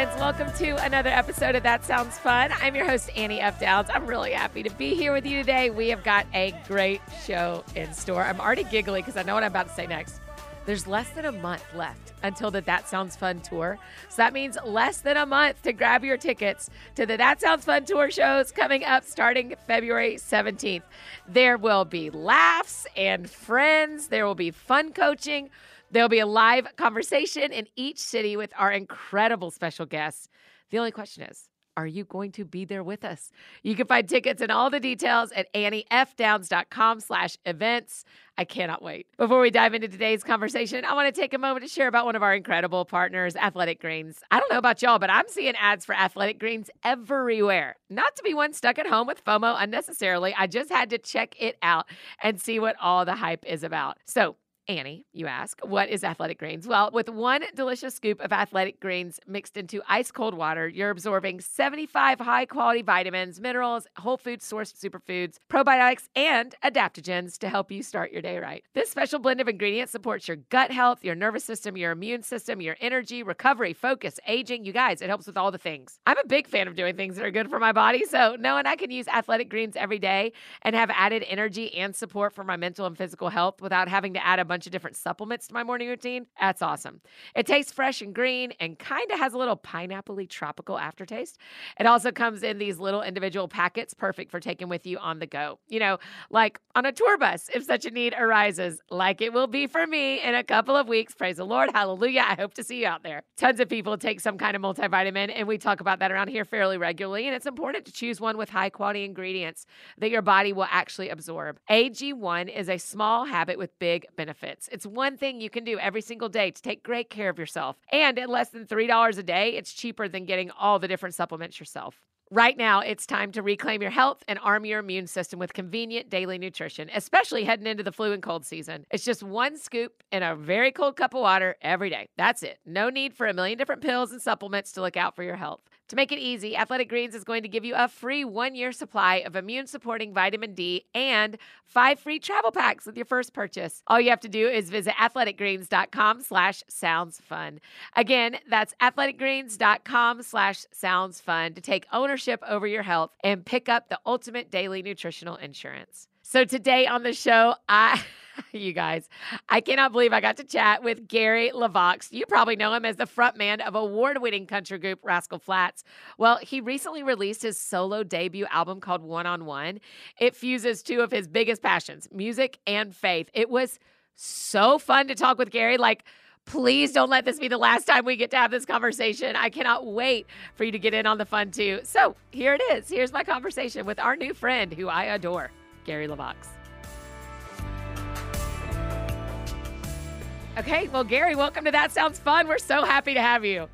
Welcome to another episode of That Sounds Fun. I'm your host, Annie F. Downs. I'm really happy to be here with you today. We have got a great show in store. I'm already giggly because I know what I'm about to say next. There's less than a month left until the That Sounds Fun tour. So that means less than a month to grab your tickets to the That Sounds Fun tour shows coming up starting February 17th. There will be laughs and friends, there will be fun coaching. There'll be a live conversation in each city with our incredible special guests. The only question is, are you going to be there with us? You can find tickets and all the details at anniefdowns.com slash events. I cannot wait. Before we dive into today's conversation, I want to take a moment to share about one of our incredible partners, Athletic Greens. I don't know about y'all, but I'm seeing ads for Athletic Greens everywhere. Not to be one stuck at home with FOMO unnecessarily. I just had to check it out and see what all the hype is about. So Annie, you ask, what is athletic greens? Well, with one delicious scoop of athletic greens mixed into ice cold water, you're absorbing 75 high quality vitamins, minerals, whole food sourced superfoods, probiotics, and adaptogens to help you start your day right. This special blend of ingredients supports your gut health, your nervous system, your immune system, your energy, recovery, focus, aging. You guys, it helps with all the things. I'm a big fan of doing things that are good for my body, so knowing I can use athletic greens every day and have added energy and support for my mental and physical health without having to add a bunch of different supplements to my morning routine. That's awesome. It tastes fresh and green and kind of has a little pineapple tropical aftertaste. It also comes in these little individual packets, perfect for taking with you on the go. You know, like on a tour bus if such a need arises, like it will be for me in a couple of weeks. Praise the Lord. Hallelujah. I hope to see you out there. Tons of people take some kind of multivitamin, and we talk about that around here fairly regularly. And it's important to choose one with high quality ingredients that your body will actually absorb. AG1 is a small habit with big benefits. It's one thing you can do every single day to take great care of yourself. And at less than $3 a day, it's cheaper than getting all the different supplements yourself. Right now, it's time to reclaim your health and arm your immune system with convenient daily nutrition, especially heading into the flu and cold season. It's just one scoop in a very cold cup of water every day. That's it. No need for a million different pills and supplements to look out for your health. To make it easy, Athletic Greens is going to give you a free one year supply of immune supporting vitamin D and five free travel packs with your first purchase. All you have to do is visit athleticgreens.com slash sounds fun. Again, that's athleticgreens.com slash sounds fun to take ownership over your health and pick up the ultimate daily nutritional insurance. So today on the show, I. you guys. I cannot believe I got to chat with Gary LeVox. You probably know him as the frontman of award winning country group Rascal Flatts. Well, he recently released his solo debut album called One on One. It fuses two of his biggest passions, music and faith. It was so fun to talk with Gary. Like, Please don't let this be the last time we get to have this conversation. I cannot wait for you to get in on the fun too. So here it is. Here's my conversation with our new friend who I adore, Gary LeVox. Okay, well, Gary, welcome to That Sounds Fun. We're so happy to have you.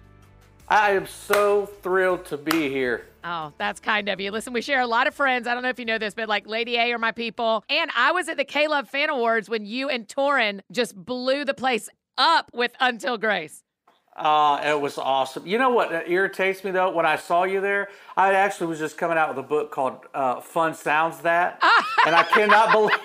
I am so thrilled to be here. Oh, that's kind of you. Listen, we share a lot of friends. I don't know if you know this, but like Lady A are my people. And I was at the K Love Fan Awards when you and Tauren just blew the place up with Until Grace. Uh, it was awesome. You know what irritates me though? When I saw you there, I actually was just coming out with a book called uh, "Fun Sounds That," and I cannot believe.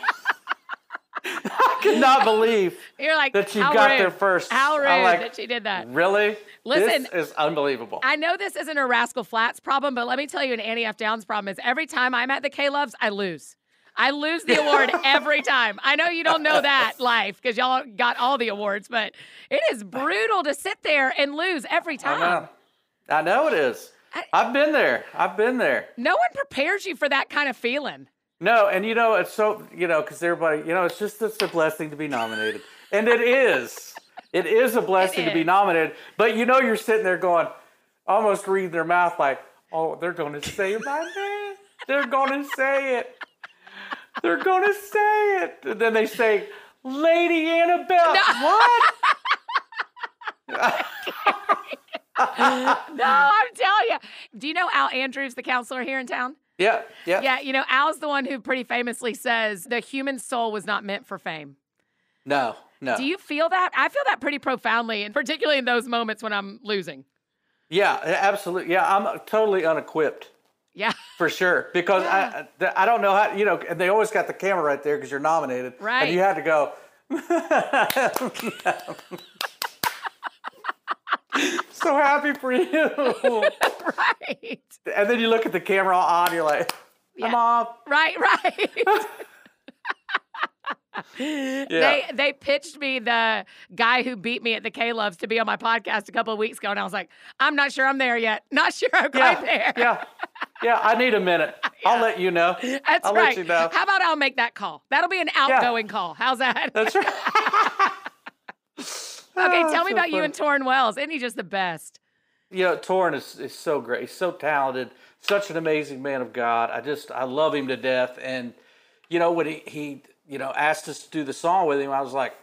I cannot believe You're like that how got rude. there first. How rude I'm like, that she did that. Really? Listen, this is unbelievable. I know this isn't a Rascal Flatts problem, but let me tell you, an Annie F. Downs problem is every time I'm at the K Loves, I lose. I lose the award every time. I know you don't know that life because y'all got all the awards, but it is brutal to sit there and lose every time. I know. I know it is. I- I've been there. I've been there. No one prepares you for that kind of feeling. No, and you know it's so you know because everybody you know it's just it's a blessing to be nominated, and it is. It is a blessing to be nominated, but you know you're sitting there going, almost reading their mouth like, oh, they're going to say my name. They're going to say it. They're going to say it. And then they say, Lady Antebellum. What? No, I'm telling you. Do you know Al Andrews, the counselor here in town? Yeah, yeah. Yeah, you know, Al's the one who pretty famously says the human soul was not meant for fame. No, no. Do you feel that? I feel that pretty profoundly, and particularly in those moments when I'm losing. yeah, absolutely. Yeah, I'm totally unequipped. Yeah. For sure, because I I I don't know how you know, and they always got the camera right there because you're nominated, Right. And you had to go. so happy for you, right. and then you look at the camera on, you're like, I'm Yeah. off. Right, right. They they pitched me the guy who beat me at the K Loves to be on my podcast a couple of weeks ago, and I was like, I'm not sure I'm there yet. Not sure I'm Yeah, quite there. yeah, yeah. I need a minute. I'll let you know. That's I'll right. you know. How about I'll make that call? That'll be an outgoing call. How's that? That's right. Okay, Oh, tell me so about you and Tauren Wells. Isn't he just the best? you know, Tauren is, is so great. He's so talented, such an amazing man of God. I just, I love him to death. And, you know, when he, he you know, asked us to do the song with him, I was like,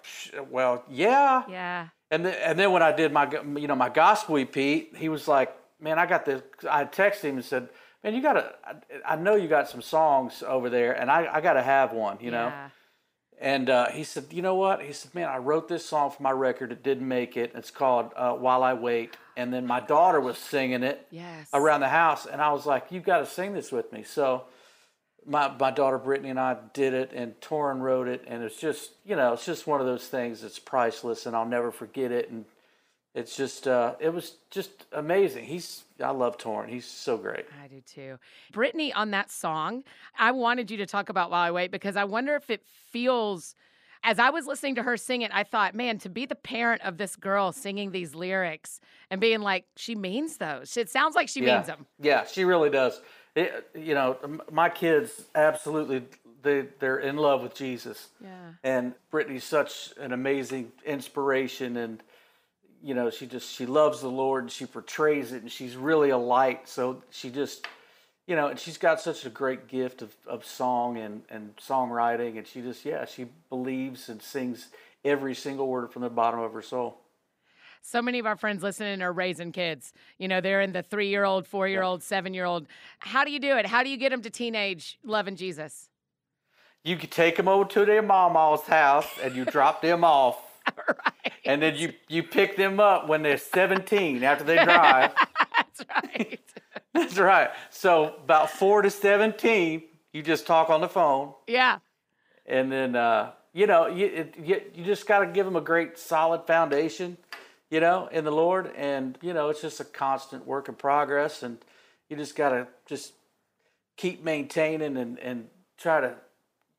well, yeah. Yeah. And then, and then when I did my, you know, my gospel EP, he was like, man, I got this. I texted him and said, man, you got to, I, I know you got some songs over there and I, I got to have one, you know? And uh, he said, "You know what?" He said, "Man, I wrote this song for my record. It didn't make it. It's called uh, While I Wait." And then my daughter was singing it Yes. around the house, and I was like, You've got to sing this with me." So my my daughter Brittany and I did it, and Tauren wrote it, and it's just you know it's just one of those things that's priceless, and I'll never forget it. And it's just uh, it was just amazing. He's I love Tauren. He's so great. I do too. Brittany, on that song, I wanted you to talk about While I Wait because I wonder if it feels, as I was listening to her sing it, I thought, man, to be the parent of this girl singing these lyrics and being like, she means those. It sounds like she yeah. means them. Yeah, she really does. It, you know, my kids absolutely they they're in love with Jesus. Yeah. And Brittany's such an amazing inspiration and you know, she just she loves the Lord and she portrays it and she's really a light. So she just you know, and she's got such a great gift of, of song and, and songwriting and she just yeah, she believes and sings every single word from the bottom of her soul. So many of our friends listening are raising kids. You know, they're in the three year old, four year old, seven year old. How do you do it? How do you get them to teenage loving Jesus? You could take them over to their mama's house and you drop them off right. and then you you pick them up when they're 17 after they drive. That's right. That's right. So about four to 17, you just talk on the phone, yeah. and then uh, you know you it, you, you just got to give them a great solid foundation, you know, in the Lord, and you know it's just a constant work in progress, and you just got to just keep maintaining and and try to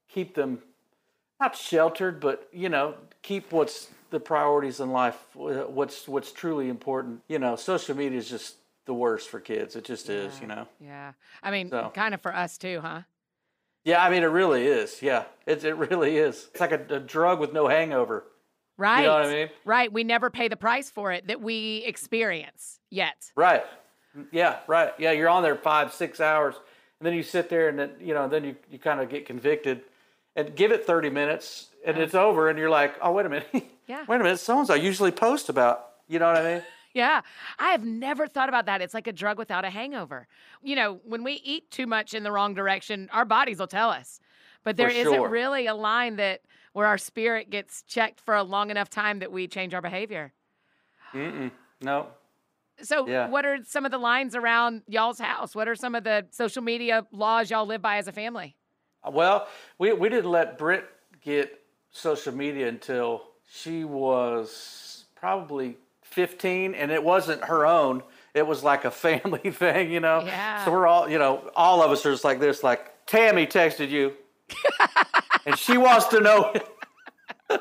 keep them not sheltered, but you know keep what's the priorities in life, what's what's truly important. You know, social media is just the worst for kids. It just is, you know. Yeah. I mean, So- kind of for us too, huh? Yeah, I mean, it really is. Yeah, it, it really is. It's like a, a drug with no hangover. Right. You know what I mean? Right. We never pay the price for it that we experience yet. Right. Yeah, right. Yeah, you're on there five, six hours, and then you sit there, and then you know, then you, you kind of get convicted, and give it 30 minutes, and it's over, and you're like, oh, wait a minute, Yeah. wait a minute, so and so usually post about, you know what I mean? Yeah. I have never thought about that. It's like a drug without a hangover. You know, when we eat too much in the wrong direction, our bodies will tell us. But there For not really a line that where our spirit gets checked for a long enough time that we change our behavior. Mm-mm. No. So, Yeah. what are some of the lines around y'all's house? What are some of the social media laws y'all live by as a family? Uh, well, we we didn't let Britt get social media until she was probably 15, and it wasn't her own. It was like a family thing, you know. Yeah. So we're all, you know, all of us are just like this. Like Tammy texted you, and she wants to know.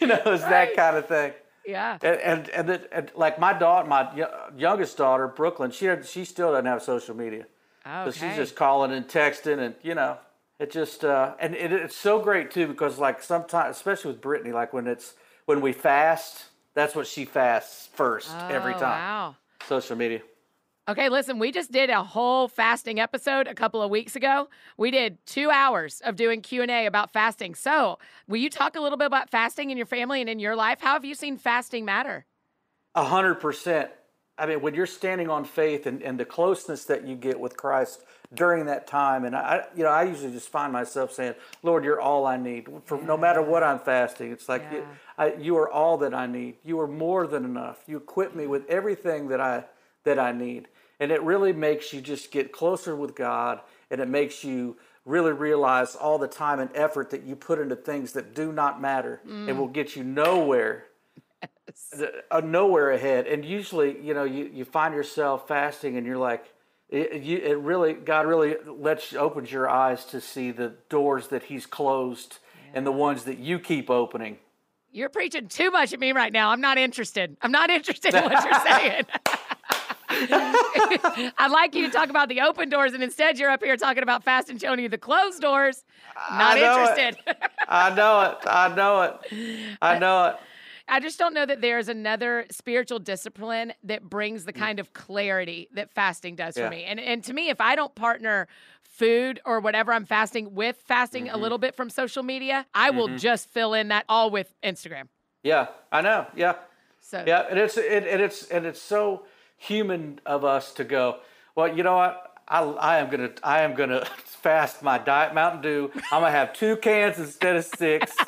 you know, it's that kind of thing. Yeah. And and, and, and like my daughter, my youngest daughter, Brooklyn, she she still doesn't have social media. Okay. So she's just calling and texting, and you know, it just uh, and it, it's so great too because like sometimes, especially with Brittany, like when it's when we fast, that's what she fasts first every Oh, time. Wow. Social media. Okay, listen, we just did a whole fasting episode a couple of weeks ago. We did two hours of doing Q&A about fasting. So will you talk a little bit about fasting in your family and in your life? How have you seen fasting matter? A hundred percent. I mean, when you're standing on faith and, and the closeness that you get with Christ during that time, and I, you know, I usually just find myself saying, "Lord, you're all I need." For no matter what I'm fasting, it's like Yeah. you, I, you are all that I need. You are more than enough. You equip me with everything that I that I need, and it really makes you just get closer with God, and it makes you really realize all the time and effort that you put into things that do not matter and will mm. get you nowhere a uh, nowhere ahead and usually you know you, you find yourself fasting and you're like it, you, it really god really lets opens your eyes to see the doors that he's closed and the ones that you keep opening You're preaching too much at me right now. I'm not interested. I'm not interested in what you're saying. I'd like you to talk about the open doors, and instead you're up here talking about fast and showing you the closed doors. Not I interested. i know it i know it i uh, know it I just don't know that there's another spiritual discipline that brings the kind of clarity that fasting does Yeah. for me. And and to me, if I don't partner food or whatever I'm fasting with fasting Mm-hmm. a little bit from social media, I will just fill in that all with Instagram. yeah i know yeah So Yeah, and it's it, and it's and it's so human of us to go. Well, you know what? I, I am gonna I am gonna fast my diet Mountain Dew. I'm gonna have two cans instead of six.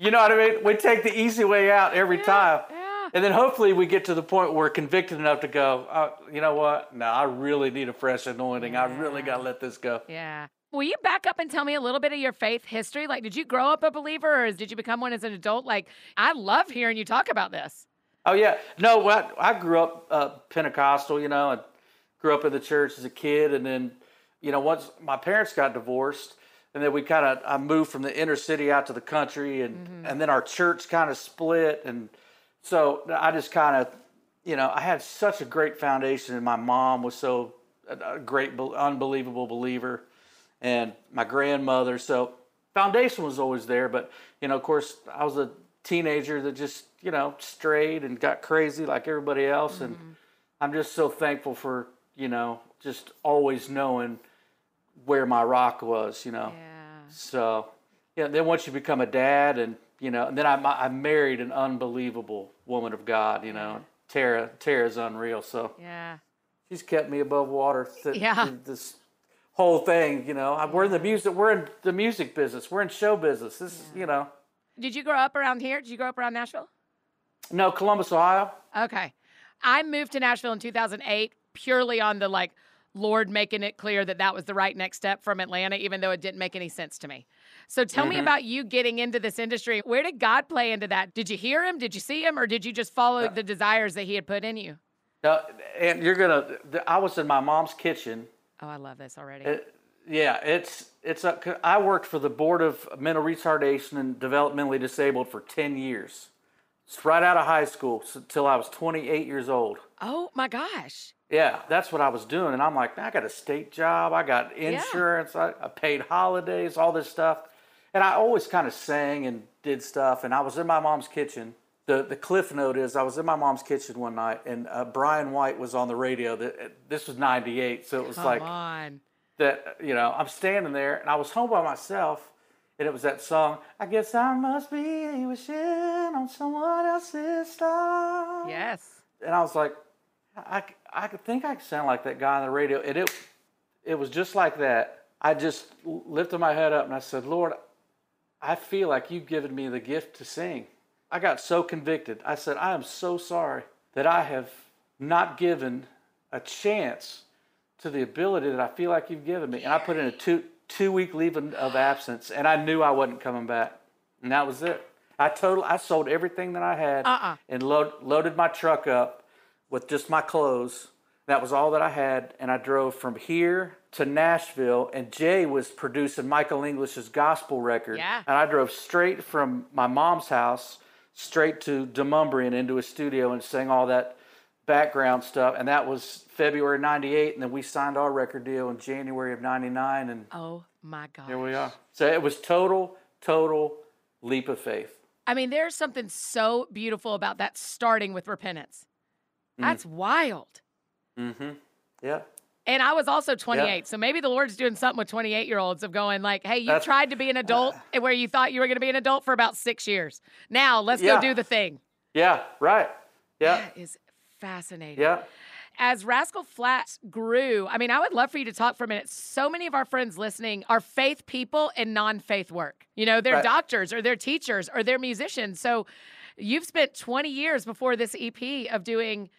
you know what I mean? We take the easy way out every time, yeah. and then hopefully we get to the point where we're convicted enough to go. Uh, you know what? No, I really need a fresh anointing. I really got to let this go. Yeah. Will you back up and tell me a little bit of your faith history? Like, did you grow up a believer or did you become one as an adult? Like, I love hearing you talk about this. Oh yeah, no. Well, I grew up uh, Pentecostal, you know, I grew up in the church as a kid, and then, you know, once my parents got divorced, and then we kind of I moved from the inner city out to the country, and mm-hmm. and then our church kind of split, and so I just kind of, you know, I had such a great foundation, and my mom was so a, a great, unbelievable believer, and my grandmother. So foundation was always there, but you know, of course, I was a teenager that just you know strayed and got crazy like everybody else, and mm-hmm. I'm just so thankful for you know just always knowing where my rock was, you know. Yeah. So yeah, then once you become a dad, and you know, and then I I married an unbelievable woman of God, you know. Tara, Tara's unreal. So Yeah. she's kept me above water. th- Yeah. th- This whole thing, you know. We're in the music. We're in the music business. We're in show business. This, is, you know. Did you grow up around here? Did you grow up around Nashville? No, Columbus, Ohio. Okay. I moved to Nashville in 2008 purely on the like Lord making it clear that that was the right next step from Atlanta, even though it didn't make any sense to me. So tell me mm-hmm. about you getting into this industry. Where did God play into that? Did you hear him? Did you see him? Or did you just follow the desires that he had put in you? No, and you're gonna. I was in my mom's kitchen. Oh, I love this already. It, yeah, it's it's. A, I worked for the Board of Mental Retardation and Developmentally Disabled for ten years. It's right out of high school until I was 28 years old. oh my gosh. Yeah, that's what I was doing, and I'm like, I got a state job, I got insurance, I, I paid holidays, all this stuff, and I always kind of sang and did stuff. And I was in my mom's kitchen. The the cliff note is I was in my mom's kitchen one night, and uh, Bryan White was on the radio. That this was '98, so it was Come like on. that. You know, I'm standing there, and I was home by myself, and it was that song. I guess I must be wishing on someone else's star Yes. and I was like, I, I could think I sound like that guy on the radio, and it it was just like that. I just lifted my head up and I said, Lord, I feel like you've given me the gift to sing. I got so convicted. I said, I am so sorry that I have not given a chance to the ability that I feel like you've given me. And I put in a two two week leave of absence, and I knew I wasn't coming back, and that was it. I total I sold everything that I had Uh-uh. and load, loaded my truck up with just my clothes. That was all that I had, and I drove from here to Nashville. And Jay was producing Michael English's gospel record, Yeah. and I drove straight from my mom's house straight to Demonbreun into a studio and sang all that background stuff. And that was February '98, and then we signed our record deal in January of '99, and Oh my God. here we are. So it was total, total leap of faith. I mean, there's something so beautiful about that starting with repentance. Mm. That's wild. Mm-hmm. Yeah. And I was also 28. So maybe the Lord's doing something with 28 year olds of going, like, hey, you That's- tried to be an adult where you thought you were going to be an adult for about six years. Now let's Yeah. go do the thing. Yeah. Right. Yeah. That is fascinating. Yeah. As Rascal Flatts grew, I mean, I would love for you to talk for a minute. So many of our friends listening are faith people in non faith work. You know, they're Right. doctors or they're teachers or they're musicians. So you've spent 20 years before this EP of doing,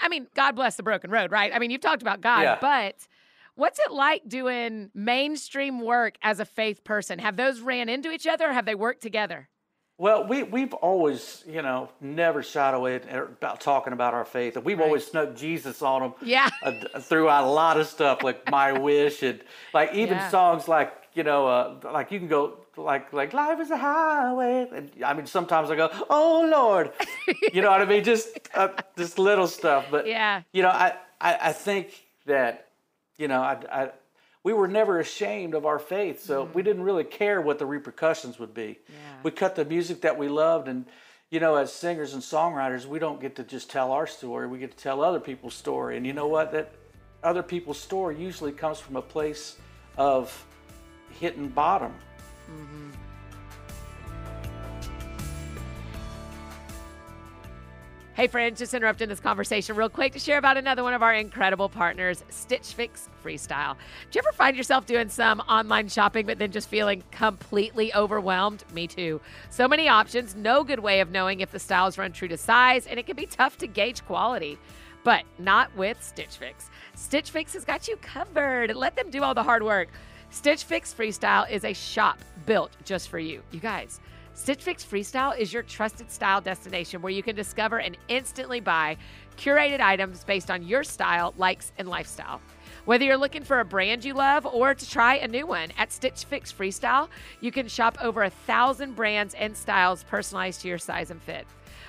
I mean, God bless the broken road, right? I mean, you've talked about God, Yeah. but what's it like doing mainstream work as a faith person? Have those ran into each other or have they worked together? Well, we we've always, you know, never shied away about talking about our faith, we've Right. always snuck Jesus on them. Yeah. uh, throughout a lot of stuff like My Wish and like even Yeah. songs like you know uh, like you can go like like life is a highway. And I mean sometimes I go oh Lord. You know what I mean? Just uh, just little stuff. But Yeah. you know I I, I think that you know I, I we were never ashamed of our faith so we didn't really care what the repercussions would be. Yeah. we cut the music that we loved and you know as singers and songwriters we don't get to just tell our story. We get to tell other people's story. And you know what? That other people's story usually comes from a place of hitting bottom Mm-hmm. Hey, friends, just interrupting this conversation real quick to share about another one of our incredible partners, Stitch Fix Freestyle. Do you ever find yourself doing some online shopping, but then just feeling completely overwhelmed? Me too. So many options, no good way of knowing if the styles run true to size, and it can be tough to gauge quality. But not with Stitch Fix. Stitch Fix has got you covered. Let them do all the hard work. Stitch Fix Freestyle is a shop built just for you. You guys, Stitch Fix Freestyle is your trusted style destination where you can discover and instantly buy curated items based on your style, likes, and lifestyle. Whether you're looking for a brand you love or to try a new one, at Stitch Fix Freestyle, you can shop over a thousand brands and styles personalized to your size and fit.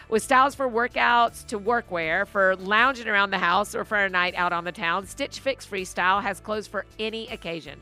With styles for workouts to workwear, for lounging around the house, or for a night out on the town, Stitch Fix Freestyle has clothes for any occasion.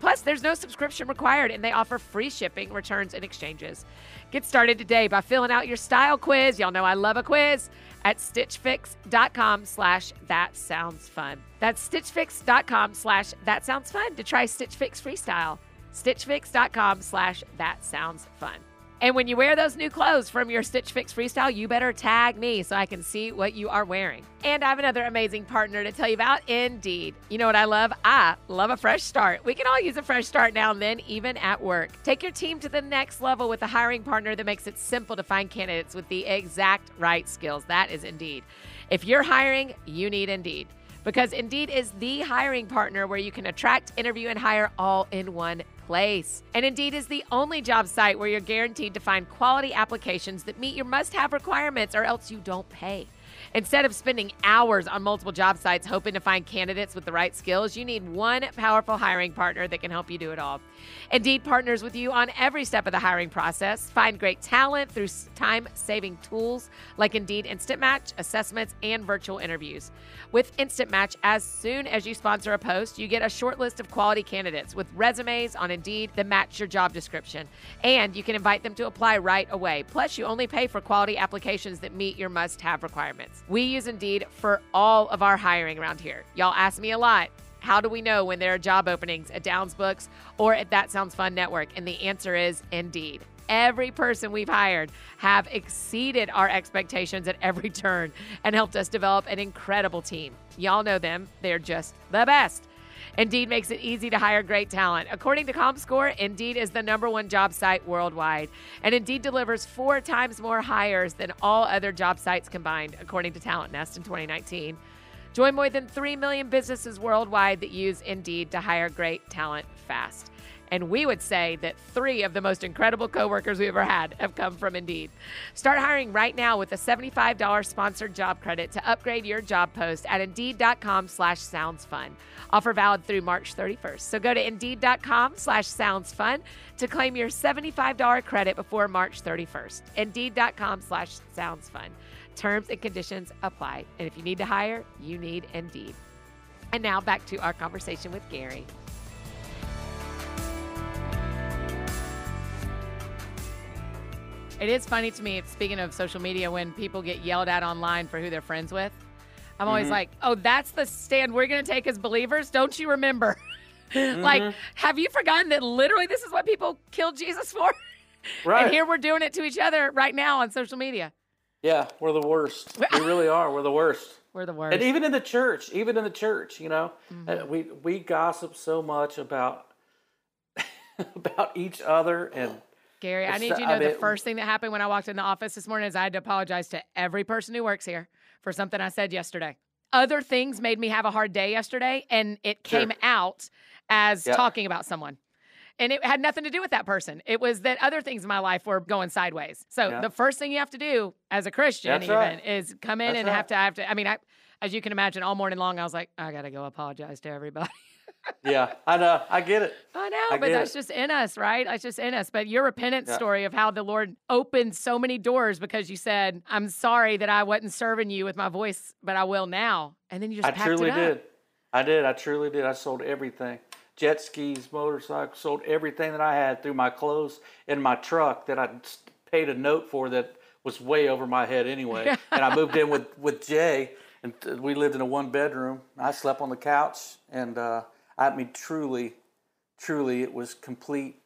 Plus, there's no subscription required, and they offer free shipping, returns, and exchanges. Get started today by filling out your style quiz. Y'all know I love a quiz at stitchfix.com slash that sounds fun. That's stitchfix.com slash that sounds fun to try Stitch Fix Freestyle. Stitchfix.com slash that sounds fun. And when you wear those new clothes from your Stitch Fix Freestyle, you better tag me so I can see what you are wearing. And I have another amazing partner to tell you about, Indeed. You know what I love? I love a fresh start. We can all use a fresh start now and then, even at work. Take your team to the next level with a hiring partner that makes it simple to find candidates with the exact right skills. That is Indeed. If you're hiring, you need Indeed because Indeed is the hiring partner where you can attract, interview, and hire all in one place. And Indeed is the only job site where you're guaranteed to find quality applications that meet your must have requirements or else you don't pay. Instead of spending hours on multiple job sites hoping to find candidates with the right skills, you need one powerful hiring partner that can help you do it all. Indeed partners with you on every step of the hiring process. Find great talent through time saving tools like Indeed Instant Match, assessments, and virtual interviews. With Instant Match, as soon as you sponsor a post, you get a short list of quality candidates with resumes on Indeed that match your job description. And you can invite them to apply right away. Plus, you only pay for quality applications that meet your must have requirements. We use Indeed for all of our hiring around here. Y'all ask me a lot. How do we know when there are job openings at Downs Books or at That Sounds Fun Network? And the answer is Indeed. Every person we've hired have exceeded our expectations at every turn and helped us develop an incredible team. Y'all know them, they're just the best. Indeed makes it easy to hire great talent. According to ComScore, Indeed is the number one job site worldwide, and Indeed delivers four times more hires than all other job sites combined, according to Talent Nest in 2019. Join more than 3 million businesses worldwide that use Indeed to hire great talent fast. And we would say that three of the most incredible coworkers we've ever had have come from Indeed. Start hiring right now with a $75 sponsored job credit to upgrade your job post at Indeed.com slash sounds fun. Offer valid through March 31st. So go to Indeed.com slash sounds fun to claim your $75 credit before March 31st. Indeed.com slash sounds fun. Terms and conditions apply. And if you need to hire, you need Indeed. And now back to our conversation with Gary. It is funny to me, speaking of social media, when people get yelled at online for who they're friends with. I'm always like, oh, that's the stand we're going to take as believers. Don't you remember? like, have you forgotten that literally this is what people killed Jesus for? Right. and here we're doing it to each other right now on social media. Yeah, we're the worst. we really are. We're the worst. We're the worst. And even in the church, even in the church, you know, Mm-hmm. uh, we we gossip so much about about each other and Gary, I need the- you to know I the first thing that happened when I walked in the office this morning is I had to apologize to every person who works here for something I said yesterday. Other things made me have a hard day yesterday, and it Sure. came out as Yeah. talking about someone. And it had nothing to do with that person. It was that other things in my life were going sideways. So Yeah. the first thing you have to do as a Christian, That's even, right. is come in That's and have right. to have to. I mean, I, as you can imagine, all morning long, I was like, I gotta go apologize to everybody. Yeah, I know, I get it. I know, I but that's it. just in us, right? That's just in us. But your repentance Yeah. story of how the Lord opened so many doors because you said, I'm sorry that I wasn't serving you with my voice, but I will now. And then you just I truly did. I did. I truly did. I sold everything. Jet skis, motorcycles, sold everything that I had through my clothes and my truck that I paid a note for that was way over my head anyway. and I moved in with, with Jay, and we lived in a one bedroom. I slept on the couch, and uh, I mean, truly, truly, it was complete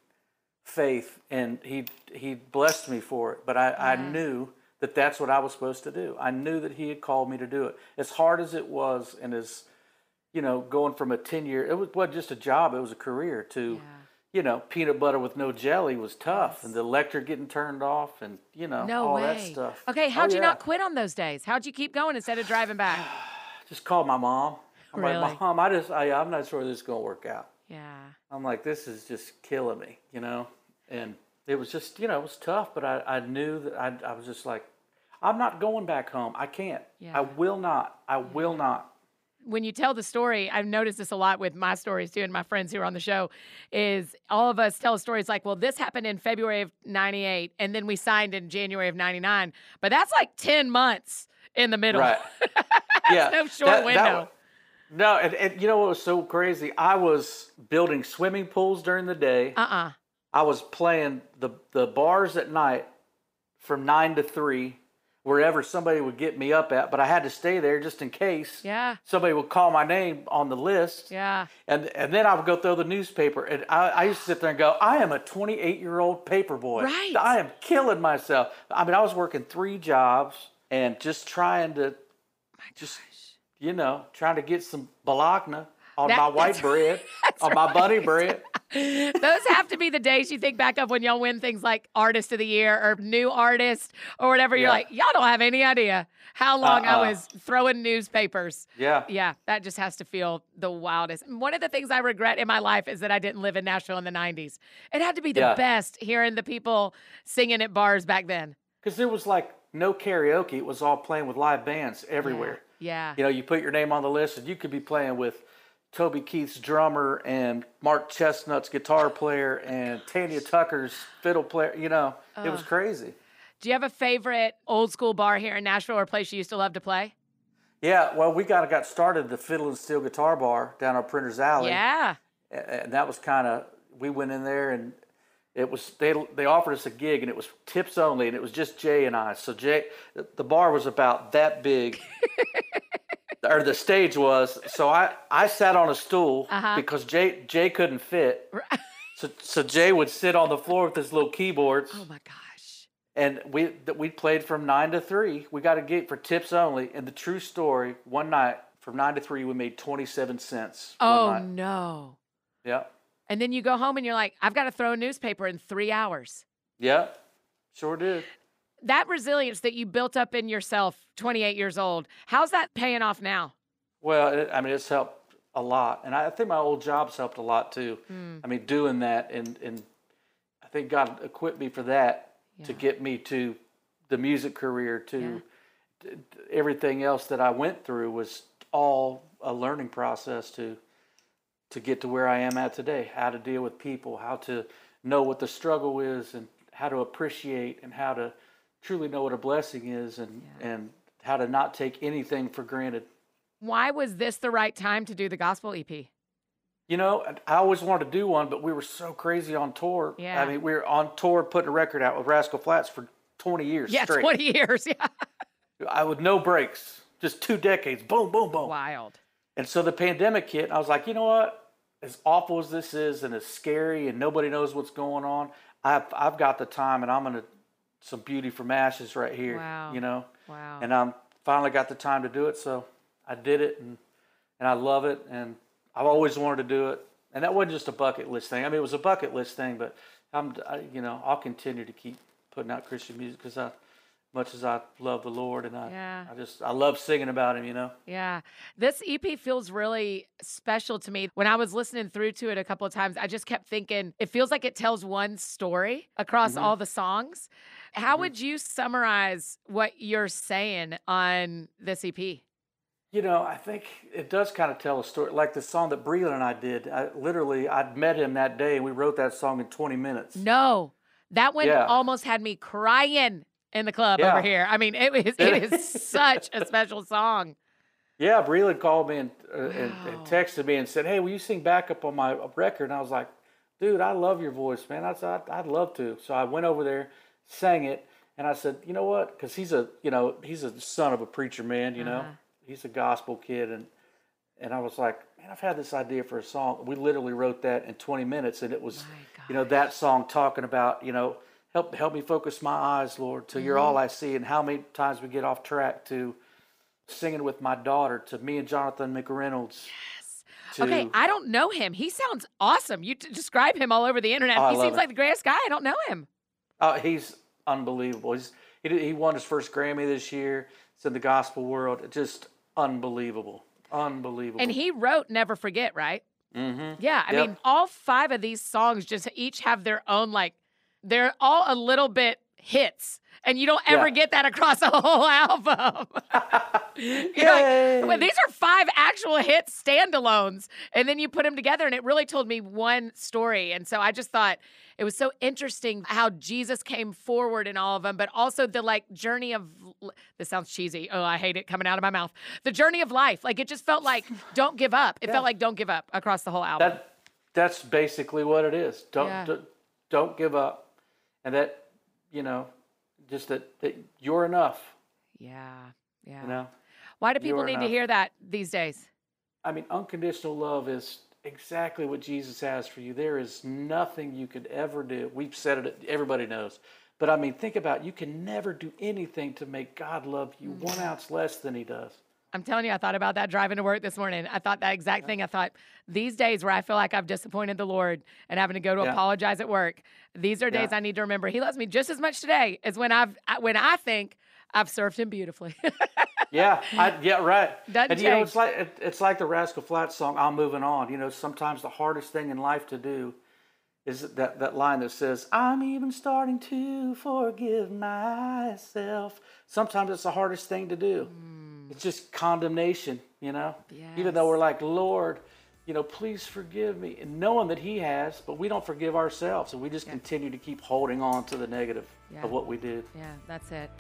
faith, and he he blessed me for it. But I, I knew that that's what I was supposed to do. I knew that he had called me to do it. As hard as it was, and as you know, going from a ten year, it was wasn't just a job; it was a career. To you know, peanut butter with no jelly was tough, and the electric getting turned off, and you know, No all way. that stuff. Okay, Oh, how'd you yeah. not quit on those days? How'd you keep going instead of driving back? Just called my mom. I'm Really? like, Mom, I just, I, I'm not sure this is gonna work out. Yeah. I'm like, this is just killing me, you know? And it was just, you know, it was tough, but I, I knew that I, I was just like, I'm not going back home. I can't. Yeah. I will not. I will not. when you tell the story, I've noticed this a lot with my stories too, and my friends who are on the show, is all of us tell stories like, well, this happened in February of 98, and then we signed in January of 99. But that's like 10 months in the middle. Right. yeah. no short window. No, and, and you know what was so crazy? I was building swimming pools during the day. Uh uh I was playing the the bars at night from nine to three, wherever somebody would get me up at. But I had to stay there just in case Yeah. somebody would call my name on the list. Yeah. And and then I would go throw the newspaper, and I, I used to sit there and go, I am a 28 year old paper boy. Right. I am killing myself. I mean, I was working three jobs and just trying to, just you know, trying to get some balagna on That- my white bread, on my bunny bread. Those have to be the days you think back of when y'all win things like Artist of the Year or New Artist or whatever. You're Yeah. like, y'all don't have any idea how long I Uh-uh. was throwing newspapers. Yeah. Yeah, that just has to feel the wildest. One of the things I regret in my life is that I didn't live in Nashville in the 90s. It had to be the Yeah. best hearing the people singing at bars back then. Because there was like no karaoke. It was all playing with live bands everywhere. Yeah. You know, you put your name on the list and you could be playing with Toby Keith's drummer and Mark Chesnutt's guitar player and Tanya Tucker's fiddle player. You know, it was crazy. Do you have a favorite old school bar here in Nashville or a place you used to love to play? Yeah, well, we got got started the Fiddle and Steel Guitar Bar down on Printers Alley. Yeah. And that was kind of we went in there and it was they they offered us a gig and it was tips only and it was just Jay and I. So Jay, the bar was about that big, or the stage was. So I I sat on a stool Uh-huh. because Jay Jay couldn't fit. So so Jay would sit on the floor with his little keyboards Oh my gosh. and we we played from nine to three. We got a gig for tips only. And the true story, one night, from nine to three, we made 27 cents. Oh no. Yeah. And then you go home and you're like, I've got to throw a newspaper in three hours. Yeah. Sure did. That resilience that you built up in yourself, 28 years old, how's that paying off now? Well, it, I mean, it's helped a lot, and I think my old job's helped a lot too. Mm. I mean, doing that, and and I think God equipped me for that to get me to the music career, to t- everything else that I went through was all a learning process to to get to where I am at today. How to deal with people, how to know what the struggle is, and how to appreciate, and how to truly know what a blessing is, and and how to not take anything for granted. Why was this the right time to do the gospel EP? You know, I always wanted to do one, but we were so crazy on tour. Yeah. I mean, we were on tour putting a record out with Rascal Flatts for 20 years Yeah, straight. 20 years. Yeah. I with no breaks, just two decades. Boom, boom, boom. Wild. And so the pandemic hit, and I was like, you know what? As awful as this is, and as scary, and nobody knows what's going on, I've I've got the time, and I'm gonna some beauty from ashes right here. Wow. You know, Wow. and I'm finally got the time to do it, so I did it, and and I love it, and I've always wanted to do it, and that wasn't just a bucket list thing. I mean, it was a bucket list thing, but I'm, I, you know, I'll continue to keep putting out Christian music because I, much as I love the Lord, and I, Yeah. I just I love singing about Him, you know. Yeah. This EP feels really special to me. When I was listening through to it a couple of times, I just kept thinking it feels like it tells one story across Mhm. all the songs. How Mhm. would you summarize what you're saying on this EP? You know, I think it does kind of tell a story. Like the song that Breland and I did. I literally, I'd met him that day, and we wrote that song in 20 minutes. No, that one Yeah. almost had me crying in the club Yeah. over here. I mean, it was it is such a special song. Yeah, Breland called me and, uh, Wow. and texted me and said, "Hey, will you sing backup on my record?" And I was like, "Dude, I love your voice, man. I said I'd, I'd love to." So I went over there, sang it, and I said, "You know what? Because he's a, you know, he's a son of a preacher man. You know, Uh-huh. he's a gospel kid." And and I was like, "Man, I've had this idea for a song." We literally wrote that in 20 minutes, and it was, you know, that song talking about, you know, help help me focus my eyes, Lord, till you're Mm-hmm. all I see, and how many times we get off track to singing with my daughter to me and Jonathan McReynolds. To, Okay, I don't know him. He sounds awesome. You t- describe him all over the internet. Oh, he seems it. like the greatest guy. I don't know him. oh, he's unbelievable. He's, he, he won his first Grammy this year. It's in the gospel world. It's just unbelievable. Unbelievable. And he wrote Never Forget, right? mm-hmm. Yeah, I Yep. mean, all five of these songs just each have their own, like, they're all a little bit hits. And you don't ever Yeah. get that across a whole album. You're like, well, these are five actual hit standalones. And then you put them together, and it really told me one story. And so I just thought it was so interesting how Jesus came forward in all of them, but also the like journey of this sounds cheesy. Oh, I hate it coming out of my mouth. The journey of life. Like it just felt like don't give up. It Yeah. felt like don't give up across the whole album. that that's basically what it is. Don't Yeah. don't, don't give up, and that you know, just that, that you're enough. yeah. Yeah. You know. Why do people need to hear that these days? I mean, unconditional love is exactly what Jesus has for you. There is nothing you could ever do. We've said it, everybody knows. But I mean, think about it. you can never do anything to make God love you mm. one ounce less than He does. I'm telling you, I thought about that driving to work this morning. I thought that exact thing. I thought these days where I feel like I've disappointed the Lord and having to go to Yeah. apologize at work, these are days Yeah. I need to remember He loves me just as much today as when I've when I think I've served Him beautifully. Yeah, I, yeah, right. Doesn't and you know, change. it's like it, it's like the Rascal Flatts song. I'm moving on. You know, sometimes the hardest thing in life to do is that that line that says, "I'm even starting to forgive myself." Sometimes it's the hardest thing to do. Mm. It's just condemnation. You know, even though we're like, Lord. You know, please forgive me, and knowing that He has, but we don't forgive ourselves, and we just continue to keep holding on to the negative Yeah. of what we did. yeah, that's it.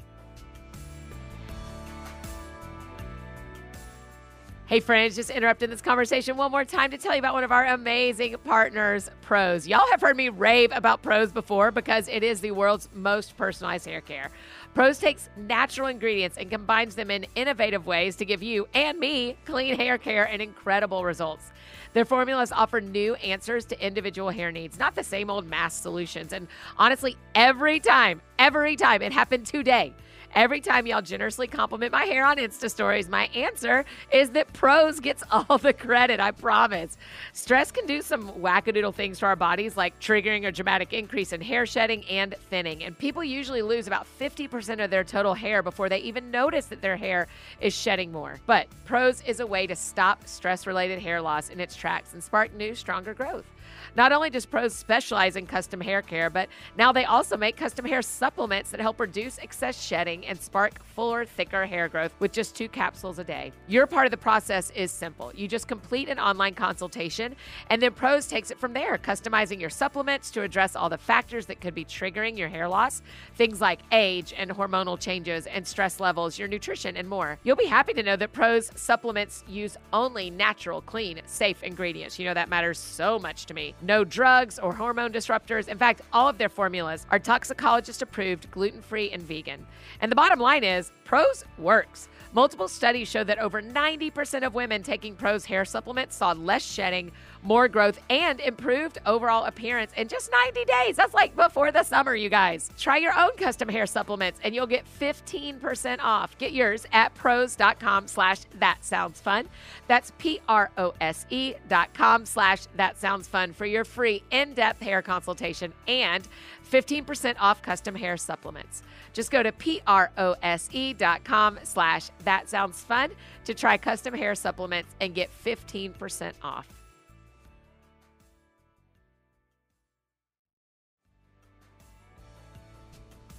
Hey, friends, just interrupting this conversation one more time to tell you about one of our amazing partners, Prose. Y'all have heard me rave about Prose before because it is the world's most personalized hair care. Prose takes natural ingredients and combines them in innovative ways to give you and me clean hair care and incredible results. Their formulas offer new answers to individual hair needs, not the same old mass solutions. And honestly, every time, every time it happened today, Every time y'all generously compliment my hair on Insta stories, my answer is that Prose gets all the credit, I promise. Stress can do some wackadoodle things to our bodies, like triggering a dramatic increase in hair shedding and thinning. And people usually lose about 50% of their total hair before they even notice that their hair is shedding more. But Pros is a way to stop stress related hair loss in its tracks and spark new, stronger growth. Not only does Prose specialize in custom hair care, but now they also make custom hair supplements that help reduce excess shedding and spark fuller, thicker hair growth with just two capsules a day. Your part of the process is simple. You just complete an online consultation, and then Prose takes it from there, customizing your supplements to address all the factors that could be triggering your hair loss, things like age and hormonal changes and stress levels, your nutrition, and more. You'll be happy to know that Prose supplements use only natural, clean, safe ingredients. You know, that matters so much to me. No drugs or hormone disruptors. In fact, all of their formulas are toxicologist approved, gluten free, and vegan. And the bottom line is Prose works. Multiple studies show that over 90% of women taking Prose hair supplements saw less shedding, more growth, and improved overall appearance in just 90 days. That's like before the summer, you guys. Try your own custom hair supplements and you'll get 15% off. Get yours at prose.com slash that sounds fun. That's P-R-O-S-E dot com slash that sounds fun for your free in-depth hair consultation and 15% off custom hair supplements. Just go to P-R-O-S-E dot com slash that sounds fun to try custom hair supplements and get 15% off.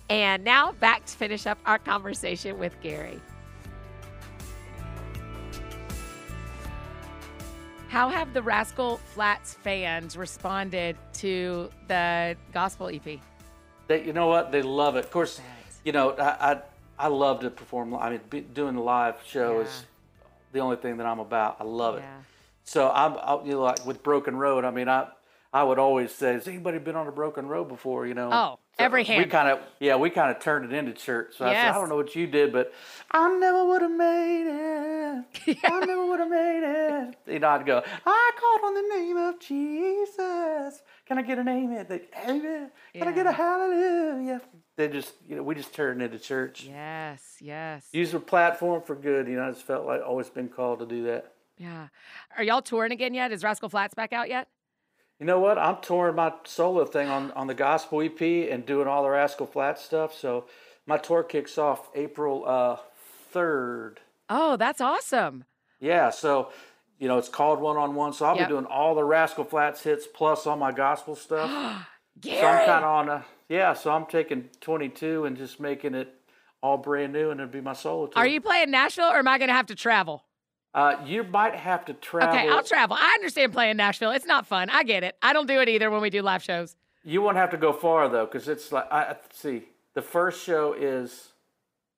And now back to finish up our conversation with Gary. How have the Rascal Flatts fans responded to the gospel EP? They, you know what? They love it. Of course, you know I I, I love to perform. I mean, be, doing the live show Yeah. is the only thing that I'm about. I love it. So I'm, I, you know, like with Broken Road. I mean, I I would always say, has anybody been on a Broken Road before? You know. Oh, So every We kind of yeah, we kind of turned it into church. So I said, I don't know what you did, but I never would have made it. I never would have made it. You know, I'd go, I called on the name of Jesus. Can I get an amen? They, amen. Can I get a hallelujah? They just, you know, we just turned into church. Yes, yes. Use the platform for good. You know, I just felt like always been called to do that. Yeah. Are y'all touring again yet? Is Rascal Flatts back out yet? You know what? I'm touring my solo thing on, on the gospel EP and doing all the Rascal Flatts stuff. So my tour kicks off April uh, 3rd. Oh, that's awesome. Yeah, so you know it's called one on one. So I'll Yep. be doing all the Rascal Flatts hits plus all my gospel stuff. Gary. so I'm kind of on a yeah. So I'm taking 22 and just making it all brand new, and it'll be my solo tour. Are you playing Nashville or am I going to have to travel? Uh, you might have to travel. Okay, I'll travel. I understand playing Nashville. It's not fun. I get it. I don't do it either when we do live shows. You won't have to go far though, because it's like I see. The first show is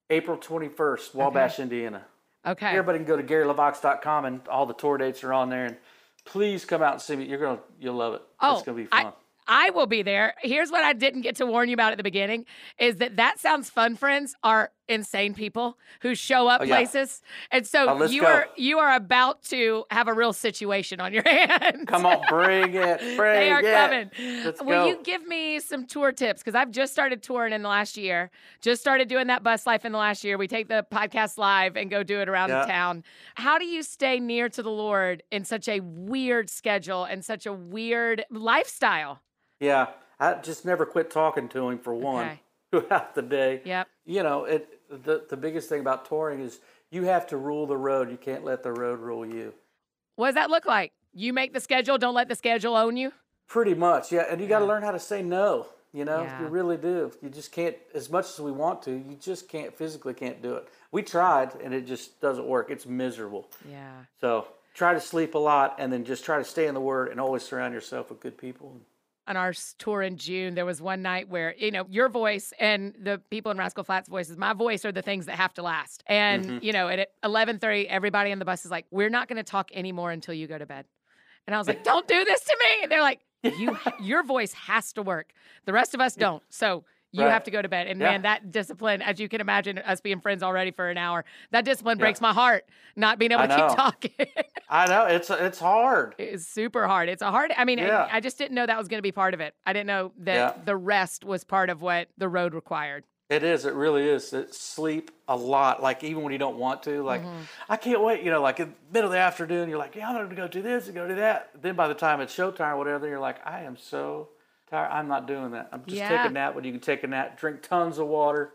April 21st, Wabash, Indiana. Okay. Everybody can go to GaryLevox.com and all the tour dates are on there. And please come out and see me. You're gonna you'll love it. Oh, it's gonna be I- fun. I will be there. Here's what I didn't get to warn you about at the beginning is that that sounds fun friends are insane people who show up Oh, yeah. places. And so Oh, you go. are you are about to have a real situation on your hands. Come on, bring it, bring they are it. coming. Let's Will go. you give me some tour tips? Because I've just started touring in the last year. Just started doing that bus life in the last year. We take the podcast live and go do it around Yeah. town. How do you stay near to the Lord in such a weird schedule and such a weird lifestyle? Yeah, I just never quit talking to him for one Okay. throughout the day. Yep. You know, it the the biggest thing about touring is you have to rule the road. You can't let the road rule you. What does that look like? You make the schedule, don't let the schedule own you? Pretty much, yeah. And you got to learn how to say no. You know, Yeah. you really do. You just can't, as much as we want to, you just can't physically can't do it. We tried, and it just doesn't work. It's miserable. Yeah. So try to sleep a lot, and then just try to stay in the Word, and always surround yourself with good people. On our tour in June, there was one night where, you know, your voice and the people in Rascal Flatts voices, my voice are the things that have to last. And, Mm-hmm. you know, at 11:30 everybody on the bus is like, "We're not going to talk anymore until you go to bed." And I was like, "Don't do this to me." And they're like, "You your voice has to work. The rest of us don't." So, you Right. have to go to bed. And Yeah. man, that discipline, as you can imagine, us being friends already for an hour, that discipline breaks my heart. Not being able to keep talking I know it's it's hard. It's super hard. It's a hard. I mean, Yeah. I, I just didn't know that was going to be part of it. I didn't know that Yeah. the rest was part of what the road required. It is. It really is. It sleep a lot. Like even when you don't want to. Like mm-hmm. I can't wait. You know, like in the middle of the afternoon, you're like, yeah, I'm gonna go do this and go do that. Then by the time it's showtime or whatever, you're like, I am so tired. I'm not doing that. I'm just Yeah. taking a nap when you can take a nap. Drink tons of water.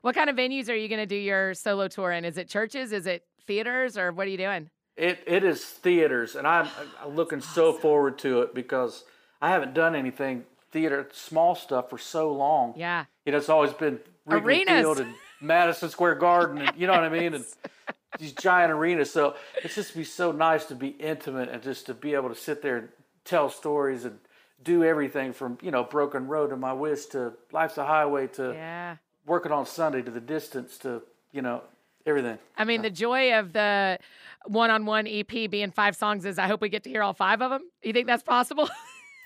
What kind of venues are you going to do your solo tour in? Is it churches? Is it theaters? Or what are you doing? It it is theaters, and I'm, I'm looking so forward to it because I haven't done anything theater small stuff for so long. Yeah. You know, it's always been Wrigley Arenas. Field and Madison Square Garden, and you know what I mean, and these giant arenas. So it's just be so nice to be intimate and just to be able to sit there and tell stories and do everything from you know Broken Road to My Wish to Life's a Highway to Yeah. working on Sunday to the distance to you know everything. I mean, uh, the joy of the one on one EP being five songs is I hope we get to hear all five of them. You think that's possible?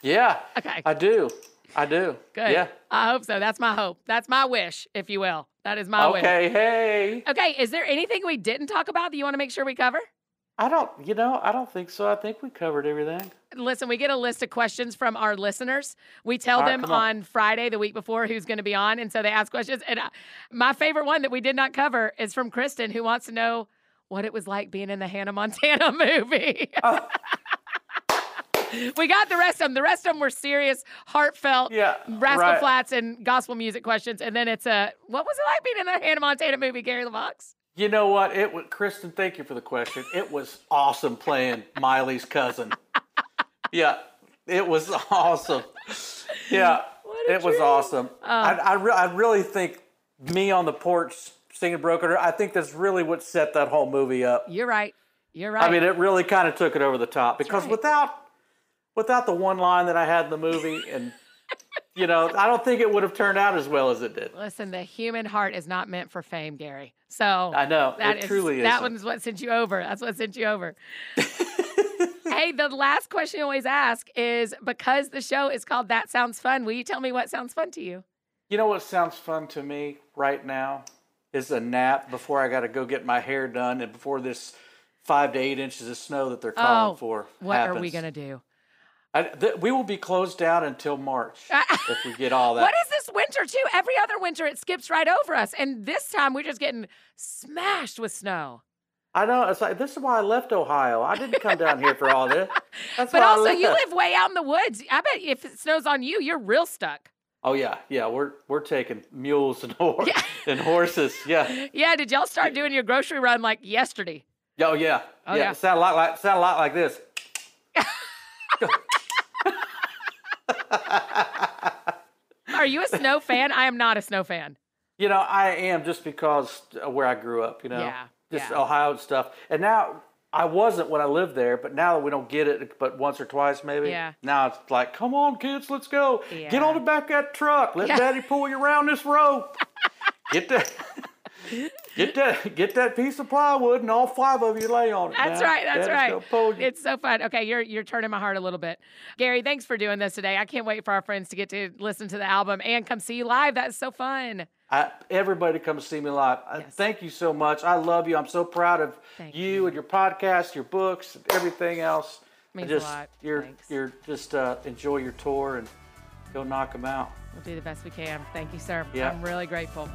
Yeah, okay. I do, I do. Good. Yeah. I hope so. That's my hope. That's my wish, if you will. That is my wish. Okay. Hey. Okay. Is there anything we didn't talk about that you want to make sure we cover? I don't. You know, I don't think so. I think we covered everything. Listen, we get a list of questions from our listeners. We tell right, them on. on. Friday, the week before, who's going to be on. And so they ask questions. And uh, my favorite one that we did not cover is from Kristen, who wants to know what it was like being in the Hannah Montana movie. we got the rest of them. The rest of them were serious, heartfelt, Yeah, Rascal right. Flatts and gospel music questions. And then it's a, what was it like being in the Hannah Montana movie, Gary LeVox? You know what? It was Kristen. Thank you for the question. It was awesome playing Miley's cousin. Yeah, it was awesome. Yeah, it was dream. awesome. I I, re- I really think me on the porch singing Broken. Heart, I think that's really what set that whole movie up. You're right. You're right. I mean, it really kind of took it over the top because right. without without the one line that I had in the movie, and you know, I don't think it would have turned out as well as it did. Listen, the human heart is not meant for fame, Gary. So I know that it is- truly is. that one's what sent you over. That's what sent you over. hey, the last question you always ask is because the show is called That Sounds Fun. Will you tell me what sounds fun to you? You know what sounds fun to me right now is a nap before I got to go get my hair done and before this five to eight inches of snow that they're calling Oh, for. What are we gonna do? I, th- we will be closed down until March if we get all that. What is this winter too? Every other winter it skips right over us, and this time we're just getting smashed with snow. I know. It's like this is why I left Ohio. I didn't come down here for all this. That's But also, you live way out in the woods. I bet if it snows on you, you're real stuck. Oh yeah, yeah. We're we're taking mules and Yeah. and horses. Yeah. Yeah, did y'all start doing your grocery run like yesterday? Oh yeah. Oh, yeah. yeah. It sound a lot like sound a lot like this. Are you a snow fan? I am not a snow fan. You know, I am just because of where I grew up, you know. Yeah, Just yeah. Ohio and stuff. And now I wasn't when I lived there, but now that we don't get it but once or twice maybe. Yeah. Now it's like, come on kids, let's go. Yeah. Get on the back of that truck. Let Yeah. daddy pull you around this rope. get that Get that get that piece of plywood and all five of you lay on it. That's now. right. That's Daddy's right. gonna pull you. It's so fun. Okay, you're you're turning my heart a little bit. Gary, thanks for doing this today. I can't wait for our friends to get to listen to the album and come see you live. That's so fun. I, everybody come see me live. I- Thank you so much. I love you. I'm so proud of you, you. and your podcast, your books, and everything else. I Means a just, lot. You're, Thanks. you're just uh, enjoy your tour and go knock them out. We'll do the best we can. Thank you, sir. Yeah. I'm really grateful.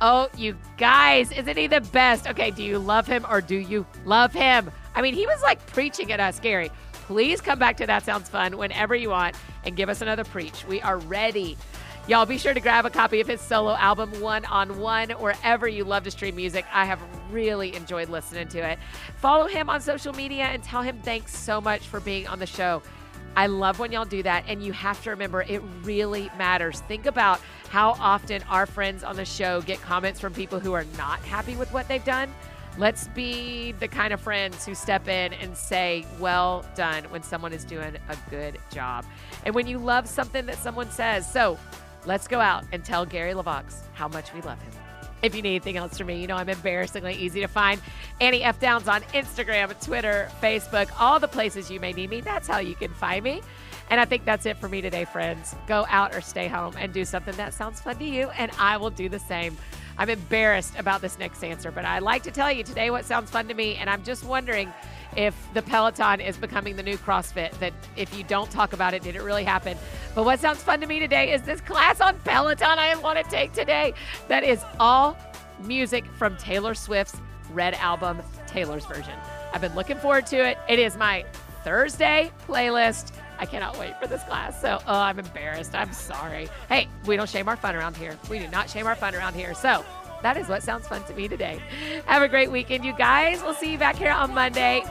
Oh, you guys, isn't he the best? Okay, do you love him or do you love him? I mean, he was like preaching at us, Gary. Please come back to That Sounds Fun whenever you want and give us another preach. We are ready. Y'all be sure to grab a copy of his solo album, One on One, wherever you love to stream music. I have really enjoyed listening to it. Follow him on social media and tell him thanks so much for being on the show. I love when y'all do that. And you have to remember, it really matters. Think about how often our friends on the show get comments from people who are not happy with what they've done. Let's be the kind of friends who step in and say, well done, when someone is doing a good job. And when you love something that someone says. So let's go out and tell Gary LeVox how much we love him. If you need anything else from me, you know I'm embarrassingly easy to find. Annie F. Downs on Instagram, Twitter, Facebook, all the places you may need me. That's how you can find me. And I think that's it for me today, friends. Go out or stay home and do something that sounds fun to you, and I will do the same. I'm embarrassed about this next answer, but I like to tell you today what sounds fun to me, and I'm just wondering if the Peloton is becoming the new CrossFit, that if you don't talk about it, did it really happen? But what sounds fun to me today is this class on Peloton I want to take today. That is all music from Taylor Swift's Red album, Taylor's version. I've been looking forward to it. It is my Thursday playlist. I cannot wait for this class. So, oh, I'm embarrassed. I'm sorry. Hey, we don't shame our fun around here. We do not shame our fun around here. So, that is what sounds fun to me today. Have a great weekend, you guys. We'll see you back here on Monday.